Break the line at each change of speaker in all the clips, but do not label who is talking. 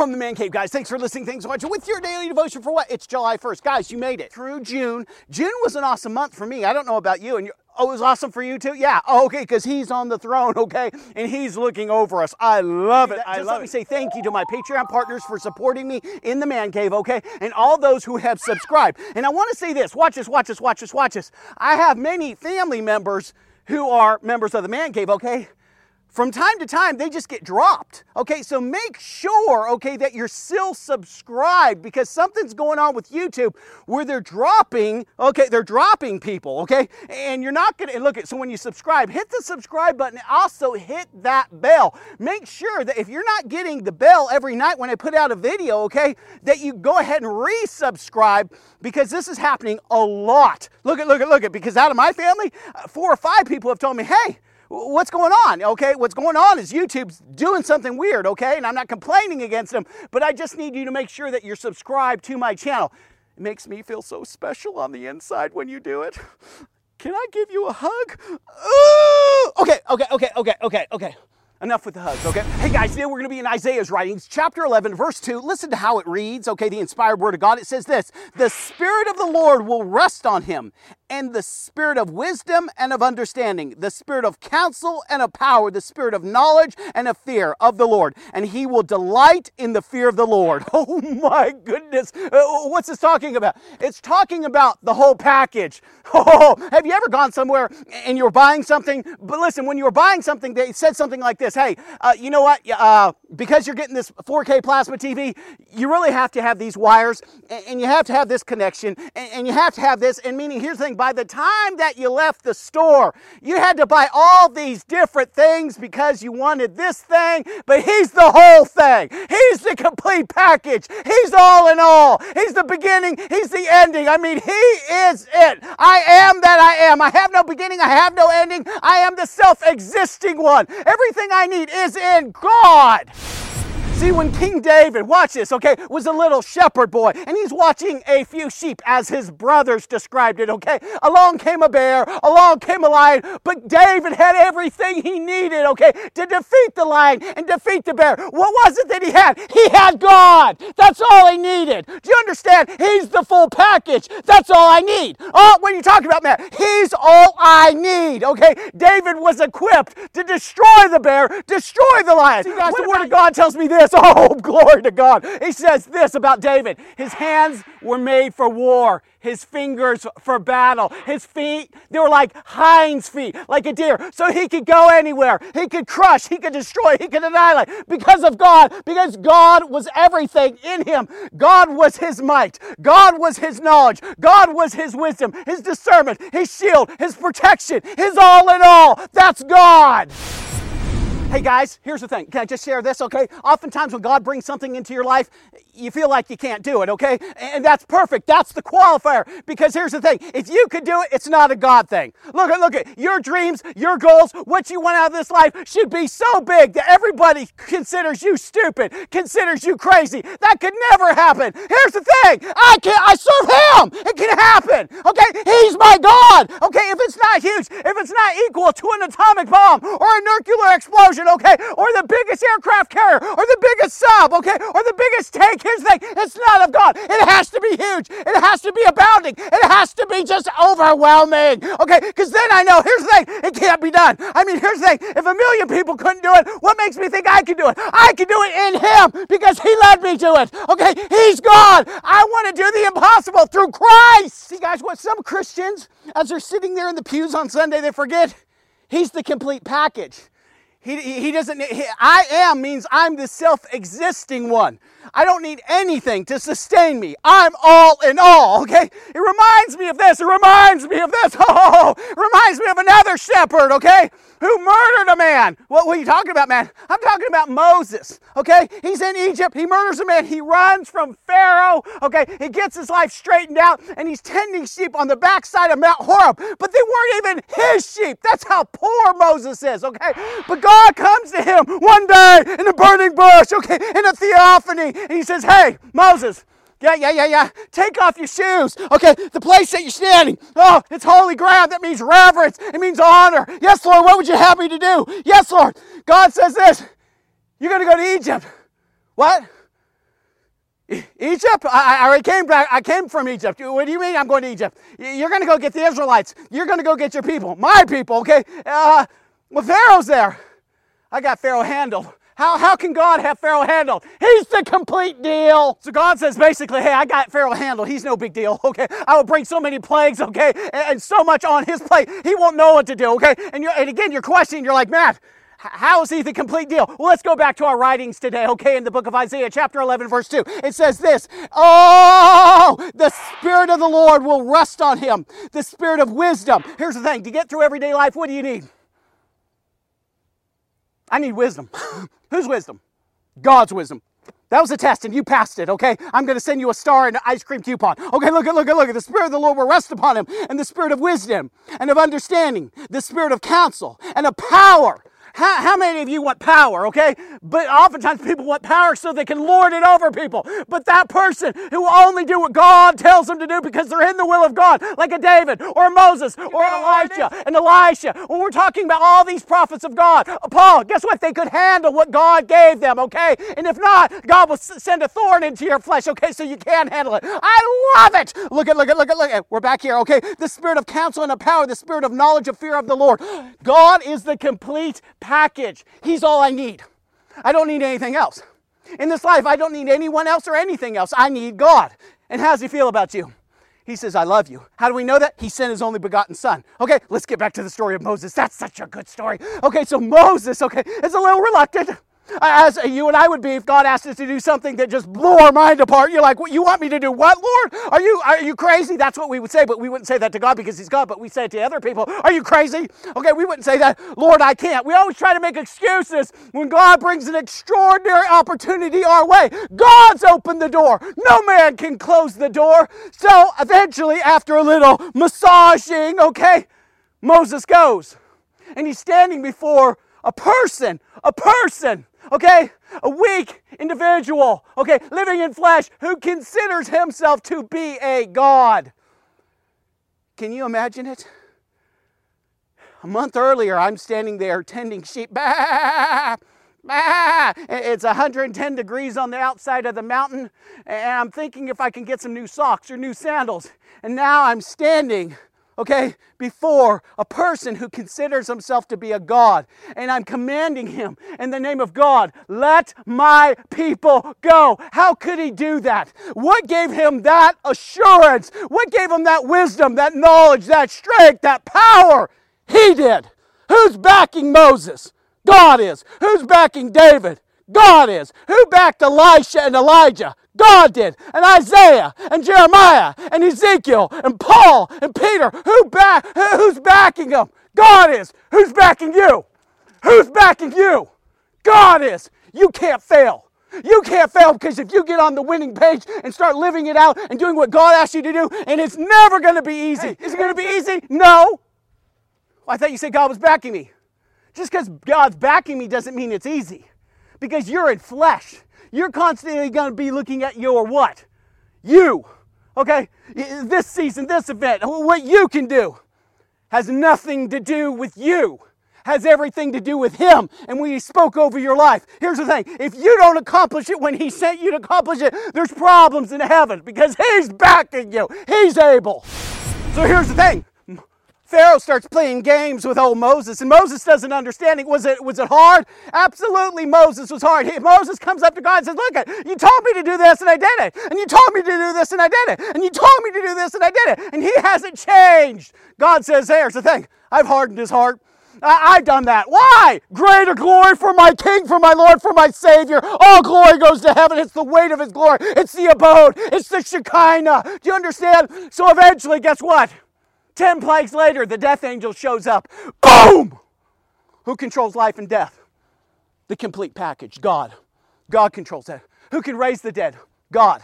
from the Man Cave, guys. Thanks for listening. Thanks for watching. With your daily devotion for what? It's July 1st. Guys, you made it through June. June was an awesome month for me. I don't know about you. And you oh, it was awesome for you too? Yeah. Oh, okay, because he's on the throne, okay? And he's looking over us. I love it. I Just love let me say thank you to my Patreon partners for supporting me in the Man Cave, okay? And all those who have subscribed. And I want to say this. Watch this, watch this, watch this, watch this. I have many family members who are members of the Man Cave, okay? From time to time they just get dropped. Okay, so make sure, okay, that you're still subscribed because something's going on with YouTube where they're dropping, okay, they're dropping people, okay? And you're not gonna look at so when you subscribe, hit the subscribe button, also hit that bell. Make sure that if you're not getting the bell every night when I put out a video, okay, that you go ahead and resubscribe because this is happening a lot. Look at, look at, look at, because out of my family, uh, four or five people have told me, hey, what's going on? Okay, what's going on is YouTube's doing something weird, okay? And I'm not complaining against them, but I just need you to make sure that you're subscribed to my channel. It makes me feel so special on the inside when you do it. Can I give you a hug? Ooh! Okay, okay, okay, okay, okay, okay. Enough with the hugs, okay? Hey guys, today we're going to be in Isaiah's writings, chapter 11, verse 2. Listen to how it reads, okay? The inspired word of God. It says this The Spirit of the Lord will rest on him, and the spirit of wisdom and of understanding, the spirit of counsel and of power, the spirit of knowledge and of fear of the Lord. And he will delight in the fear of the Lord. Oh my goodness. Uh, what's this talking about? It's talking about the whole package. Oh, have you ever gone somewhere and you're buying something? But listen, when you were buying something, they said something like this Hey, uh, you know what? Uh, because you're getting this 4K plasma TV, you really have to have these wires and you have to have this connection and you have to have this. And meaning, here's the thing by the time that you left the store, you had to buy all these different things because you wanted this thing, but he's the whole thing. He's the complete package. He's all in all. He's the beginning, he's the ending. I mean, he is it. I am that I am. I have no beginning, I have no ending. I am the self existing one. Everything I need is in God. See, when King David, watch this, okay, was a little shepherd boy, and he's watching a few sheep as his brothers described it, okay? Along came a bear, along came a lion, but David had everything he needed, okay, to defeat the lion and defeat the bear. What was it that he had? He had God. That's all he needed. Do you understand? He's the full package. That's all I need. Oh, what are you talking about, man? He's all I need, okay? David was equipped to destroy the bear, destroy the lion. See, guys, the Word of God tells me this Oh, glory to God. He says this about David His hands were made for war, his fingers for battle. His feet, they were like hinds feet, like a deer. So he could go anywhere. He could crush, he could destroy, he could annihilate because of God, because God was everything in him. God was his might, God was his knowledge, God was his wisdom, his discernment, his shield, his protection, his all in all. That's God. Hey guys, here's the thing. Can I just share this, okay? Oftentimes when God brings something into your life, you feel like you can't do it, okay? And that's perfect. That's the qualifier. Because here's the thing if you could do it, it's not a God thing. Look at, look at your dreams, your goals, what you want out of this life should be so big that everybody considers you stupid, considers you crazy. That could never happen. Here's the thing I can I serve Him. It can happen, okay? He's my God, okay? If it's not huge, if it's not equal to an atomic bomb or a nuclear explosion, okay? Or the biggest aircraft carrier or the biggest sub, okay? Or the biggest tank here's the thing it's not of God. It has to be huge, it has to be abounding, it has to be just overwhelming. Okay, because then I know, here's the thing it can't be done. I mean, here's the thing if a million people couldn't do it, what makes me think I can do it? I can do it in Him because He led me to it. Okay, He's God. I want to do the impossible through Christ. See, guys, what some Christians, as they're sitting there in the pews on Sunday, they forget He's the complete package. He, he doesn't, he, I am means I'm the self existing one. I don't need anything to sustain me. I'm all in all, okay? It reminds me of this. It reminds me of this. Oh, reminds me of another shepherd, okay? Who murdered a man. What, are you talking about, man? I'm talking about Moses, okay? He's in Egypt. He murders a man. He runs from Pharaoh, okay? He gets his life straightened out and he's tending sheep on the backside of Mount Horeb. But they weren't even his sheep. That's how poor Moses is, okay? But God comes to him one day in a burning bush, okay? In a theophany he says, Hey, Moses, yeah, yeah, yeah, yeah. Take off your shoes. Okay, the place that you're standing. Oh, it's holy ground. That means reverence. It means honor. Yes, Lord, what would you have me to do? Yes, Lord. God says this. You're going to go to Egypt. What? Egypt? I, I already came back. I came from Egypt. What do you mean I'm going to Egypt? You're going to go get the Israelites. You're going to go get your people. My people, okay? Uh, well, Pharaoh's there. I got Pharaoh handled. How, how can God have Pharaoh handled? He's the complete deal. So God says basically, hey, I got Pharaoh handled. He's no big deal, okay? I will bring so many plagues, okay? And, and so much on his plate, he won't know what to do, okay? And, you're, and again, you're questioning, you're like, Matt, how is he the complete deal? Well, let's go back to our writings today, okay, in the book of Isaiah, chapter 11, verse 2. It says this Oh, the Spirit of the Lord will rest on him, the Spirit of wisdom. Here's the thing to get through everyday life, what do you need? I need wisdom. Whose wisdom? God's wisdom. That was a test and you passed it, okay? I'm going to send you a star and an ice cream coupon. Okay, look at, look at, look at. The Spirit of the Lord will rest upon him, and the Spirit of wisdom and of understanding, the Spirit of counsel and of power how, how many of you want power, okay? But oftentimes people want power so they can lord it over people. But that person who will only do what God tells them to do because they're in the will of God, like a David or a Moses or an Elijah and Elisha, when we're talking about all these prophets of God, Paul, guess what? They could handle what God gave them, okay? And if not, God will send a thorn into your flesh, okay? So you can't handle it. I love it. Look at, look at, look at, look at. We're back here, okay? The spirit of counsel and of power, the spirit of knowledge of fear of the Lord. God is the complete package. He's all I need. I don't need anything else. In this life, I don't need anyone else or anything else. I need God. And how does He feel about you? He says, I love you. How do we know that? He sent his only begotten son. Okay, let's get back to the story of Moses. That's such a good story. Okay, so Moses, okay, is a little reluctant as you and I would be if God asked us to do something that just blew our mind apart. You're like, what, you want me to do what, Lord? Are you are you crazy? That's what we would say, but we wouldn't say that to God because He's God, but we say it to other people. Are you crazy? Okay, we wouldn't say that, Lord, I can't. We always try to make excuses when God brings an extraordinary opportunity our way. God's opened the door. No man can close the door. So eventually, after a little massaging, okay, Moses goes. And he's standing before a person, a person okay? A weak individual, okay, living in flesh who considers himself to be a God. Can you imagine it? A month earlier, I'm standing there tending sheep. Bah, bah. It's 110 degrees on the outside of the mountain, and I'm thinking if I can get some new socks or new sandals. And now I'm standing okay, before a person who considers himself to be a God. And I'm commanding him in the name of God, let my people go. How could he do that? What gave him that assurance? What gave him that wisdom, that knowledge, that strength, that power? He did. Who's backing Moses? God is. Who's backing David? God is. Who backed Elisha and Elijah? God did, and Isaiah, and Jeremiah, and Ezekiel, and Paul, and Peter. Who back, who's backing them? God is. Who's backing you? Who's backing you? God is. You can't fail. You can't fail because if you get on the winning page and start living it out and doing what God asked you to do, and it's never going to be easy. Is it going to be easy? No. Well, I thought you said God was backing me. Just because God's backing me doesn't mean it's easy because you're in flesh. You're constantly going to be looking at your what? You. Okay? This season, this event, what you can do has nothing to do with you. Has everything to do with Him and when He spoke over your life. Here's the thing if you don't accomplish it when He sent you to accomplish it, there's problems in heaven because He's backing you. He's able. So here's the thing Pharaoh starts playing games with old Moses, and Moses doesn't understand it. Was it, was it hard? Absolutely, Moses was hard. He, Moses comes up to God and says, Look, you told me to do this, and I did it. And you told me to do this, and I did it. And you told me to do this, and I did it. And he hasn't changed. God says, Here's the thing I've hardened his heart. I, have done that. Why? Greater glory for my King, for my Lord, for my Savior. All glory goes to heaven. It's the weight of His glory. It's the abode. It's the Shekinah. Do you understand? So eventually, guess what? Ten plagues later, the death angel shows up. Boom! Who controls life and death? The complete package God. God controls that. Who can raise the dead? God.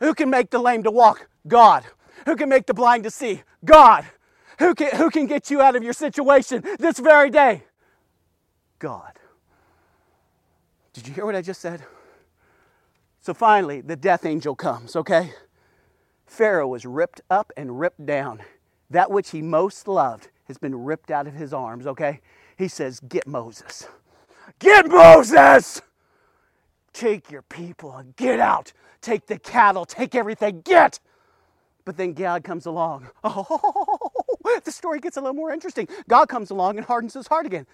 Who can make the lame to walk? God. Who can make the blind to see? God. Who can, who can get you out of your situation this very day? God. Did you hear what I just said? So finally, the death angel comes, okay? Pharaoh was ripped up and ripped down that which he most loved has been ripped out of his arms, okay? He says, Get Moses. Get Moses! take your people and get out. Take the cattle, take everything, get. But then God comes along. Oh, the story gets a little more interesting. God comes along and hardens his heart again.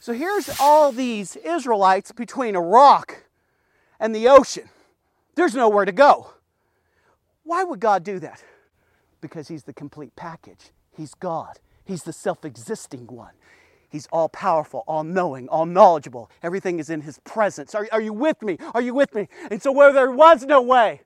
So here's all these Israelites between a rock and the ocean. There's nowhere to go. Why would God do that? Because He's the complete package. He's God, He's the self existing one. He's all powerful, all knowing, all knowledgeable. Everything is in His presence. Are, are you with me? Are you with me? And so, where there was no way,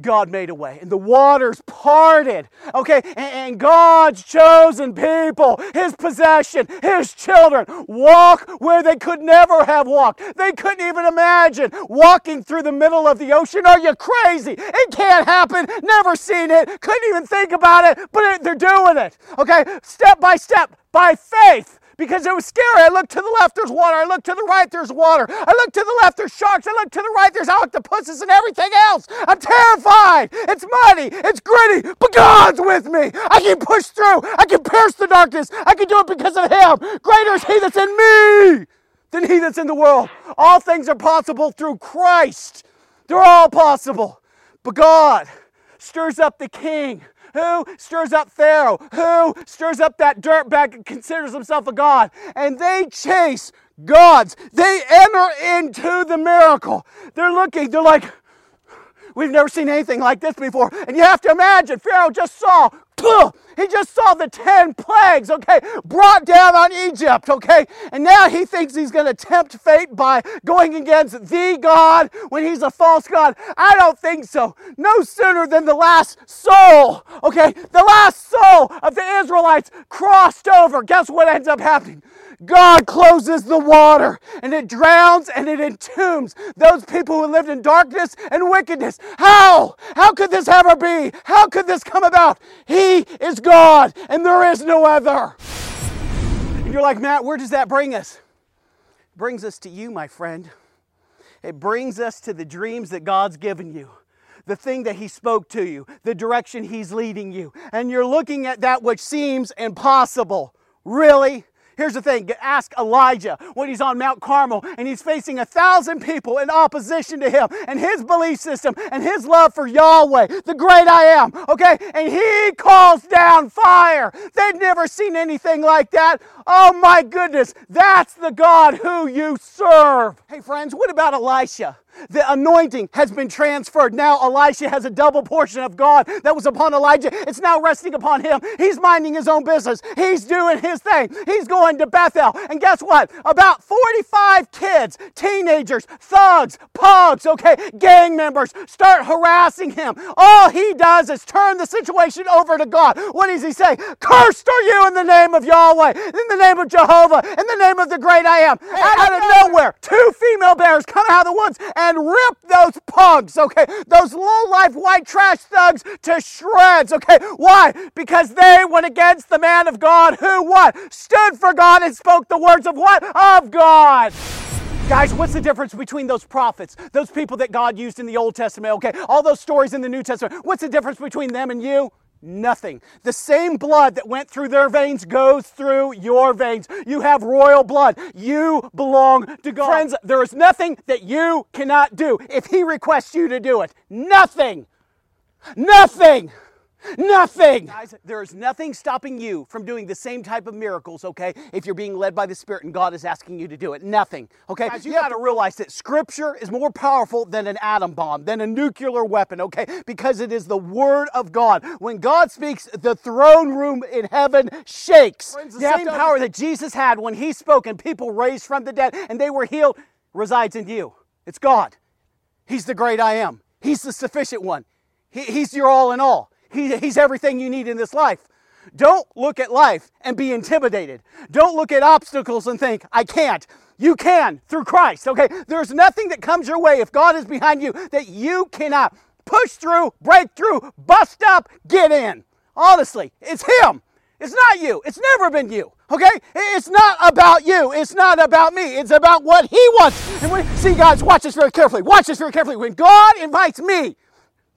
God made a way and the waters parted. Okay, and, God's chosen people, His possession, His children, walk where they could never have walked. They couldn't even imagine walking through the middle of the ocean. Are you crazy? It can't happen. Never seen it. Couldn't even think about it, but they're doing it. Okay, step by step, by faith because it was scary. I looked to the left, there's water. I looked to the right, there's water. I looked to the left, there's sharks. I looked to the right, there's octopuses and everything else. I'm terrified. It's muddy, it's gritty, but God's with me. I can push through. I can pierce the darkness. I can do it because of Him. Greater is He that's in me than He that's in the world. All things are possible through Christ. They're all possible. But God stirs up the king who stirs up Pharaoh? Who stirs up that dirtbag and considers himself a god? And they chase gods. They enter into the miracle. They're looking, they're like, we've never seen anything like this before. And you have to imagine, Pharaoh just saw he just saw the 10 plagues, okay, brought down on Egypt, okay? And now he thinks he's going to tempt fate by going against the God when he's a false God. I don't think so. No sooner than the last soul, okay, the last soul of the Israelites crossed over. Guess what ends up happening? God closes the water and it drowns and it entombs those people who lived in darkness and wickedness. How? How could this ever be? How could this come about? He is God and there is no other. And you're like, Matt, where does that bring us? It brings us to you, my friend. It brings us to the dreams that God's given you the thing that He spoke to you, the direction He's leading you. And you're looking at that which seems impossible. Really? Here's the thing ask Elijah when he's on Mount Carmel and he's facing a thousand people in opposition to him and his belief system and his love for Yahweh, the great I am, okay? And he calls down fire. They'd never seen anything like that. Oh my goodness, that's the God who you serve. Hey, friends, what about Elisha? The anointing has been transferred. Now Elisha has a double portion of God that was upon Elijah. It's now resting upon him. He's minding his own business. He's doing his thing. He's going to Bethel. And guess what? About 45 kids, teenagers, thugs, pugs, okay, gang members start harassing him. All he does is turn the situation over to God. What does he say? Cursed are you in the name of Yahweh, in the name of Jehovah, in the name of the great I am. Out of nowhere, two female bears come out of the woods and rip those pugs, okay, those low life white trash thugs to shreds, okay? Why? Because they went against the man of God who what? Stood for God and spoke the words of what? Of God. Guys, what's the difference between those prophets, those people that God used in the Old Testament, okay? All those stories in the New Testament. What's the difference between them and you? Nothing. The same blood that went through their veins goes through your veins. You have royal blood. You belong to God. Friends, there is nothing that you cannot do if He requests you to do it. Nothing. Nothing. Nothing. Guys, there is nothing stopping you from doing the same type of miracles, okay? If you're being led by the Spirit and God is asking you to do it. Nothing. Okay? Guys, you, you got to realize that Scripture is more powerful than an atom bomb, than a nuclear weapon, okay? Because it is the Word of God. When God speaks, the throne room in heaven shakes. Friends, the same power that Jesus had when He spoke and people raised from the dead and they were healed resides in you. It's God. He's the great I am. He's the sufficient one. He, he's your all in all. He, he's everything you need in this life. Don't look at life and be intimidated. Don't look at obstacles and think, I can't. You can through Christ, okay? There's nothing that comes your way if God is behind you that you cannot push through, break through, bust up, get in. Honestly, it's Him. It's not you. It's never been you. Okay? It's not about you. It's not about me. It's about what He wants. And when, see, guys, watch this very carefully. Watch this very carefully. When God invites me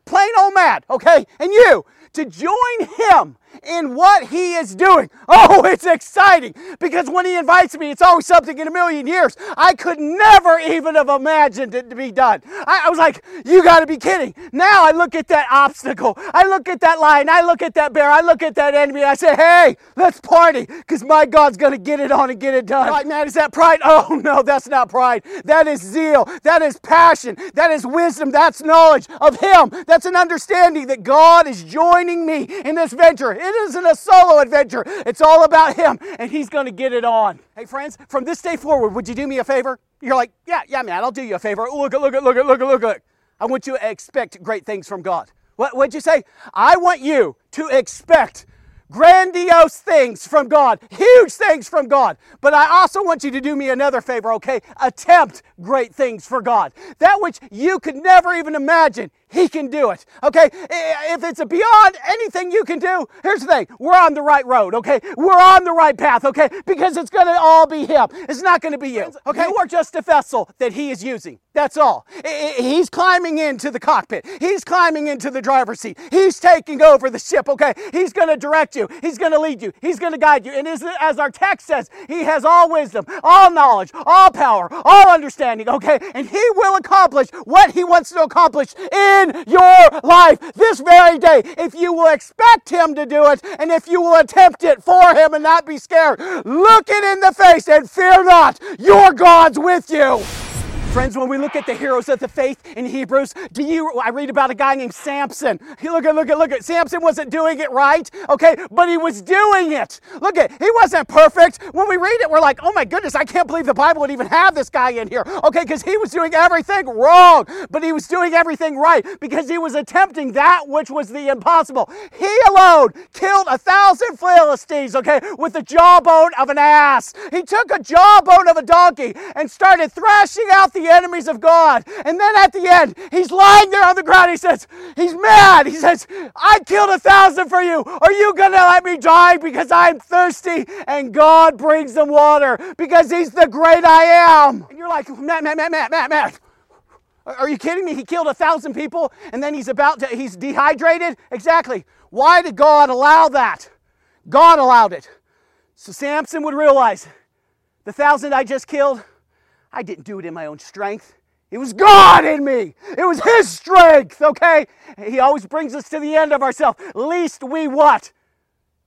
plain old Matt, okay, and you to join him in what he is doing. Oh, it's exciting because when he invites me, it's always something in a million years I could never even have imagined it to be done. I, I was like, you got to be kidding. Now I look at that obstacle, I look at that lion, I look at that bear, I look at that enemy, and I say, hey, let's party because my God's going to get it on and get it done. Like, man, is that pride? Oh, no, that's not pride. That is zeal. That is passion. That is wisdom. That's knowledge of Him. That's an understanding that God is joining me in this venture. It isn't a solo adventure, it's all about Him, and He's going to get it on. Hey, friends, from this day forward, would you do me a favor? You're like, yeah, yeah, man, I'll do you a favor. Look look at, look look look. I want you to expect great things from God. What would you say? I want you to expect grandiose things from God, huge things from God. But I also want you to do me another favor, okay? Attempt great things for God. That which you could never even imagine, He can do it, okay? If it's beyond anything you can do, here's the thing we're on the right road, okay? We're on the right path, okay? Because it's gonna all be Him, it's not gonna be you, okay? You are just a vessel that He is using. That's all. He's climbing into the cockpit. He's climbing into the driver's seat. He's taking over the ship, okay? He's going to direct you. He's going to lead you. He's going to guide you. And as, as our text says, He has all wisdom, all knowledge, all power, all understanding, okay? And He will accomplish what He wants to accomplish in your life this very day. If you will expect Him to do it and if you will attempt it for Him and not be scared, look it in the face and fear not. Your God's with you. Friends, when we look at the heroes of the faith in Hebrews, do you I read about a guy named Samson. Look at look at look at Samson wasn't doing it right, okay, but he was doing it. Look at he wasn't perfect. When we read it, we're like, oh my goodness, I can't believe the Bible would even have this guy in here. Okay, because he was doing everything wrong, but he was doing everything right because he was attempting that which was the impossible. He alone killed a thousand Philistines, okay, with the jawbone of an ass. He took a jawbone of a donkey and started thrashing out the the enemies of God. And then at the end, he's lying there on the ground. He says, He's mad. He says, I killed a thousand for you. Are you going to let me die because I'm thirsty? And God brings them water because He's the great I am. And you're like, Matt, Matt, Matt, Matt, Matt, Matt. Are you kidding me? He killed a thousand people and then he's about to, he's dehydrated? Exactly. Why did God allow that? God allowed it. So Samson would realize the thousand I just killed, I didn't do it in my own strength. It was God in me. It was His strength, okay? He always brings us to the end of ourselves. Least we what?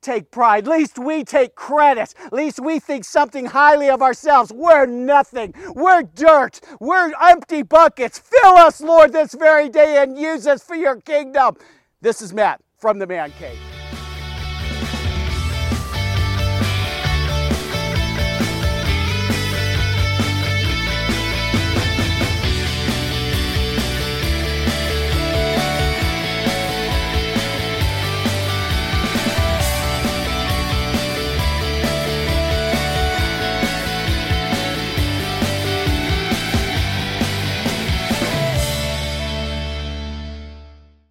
Take pride. Least we take credit. Least we think something highly of ourselves. We're nothing. We're dirt. We're empty buckets. Fill us, Lord, this very day and use us for your kingdom. This is Matt from the Man Cave.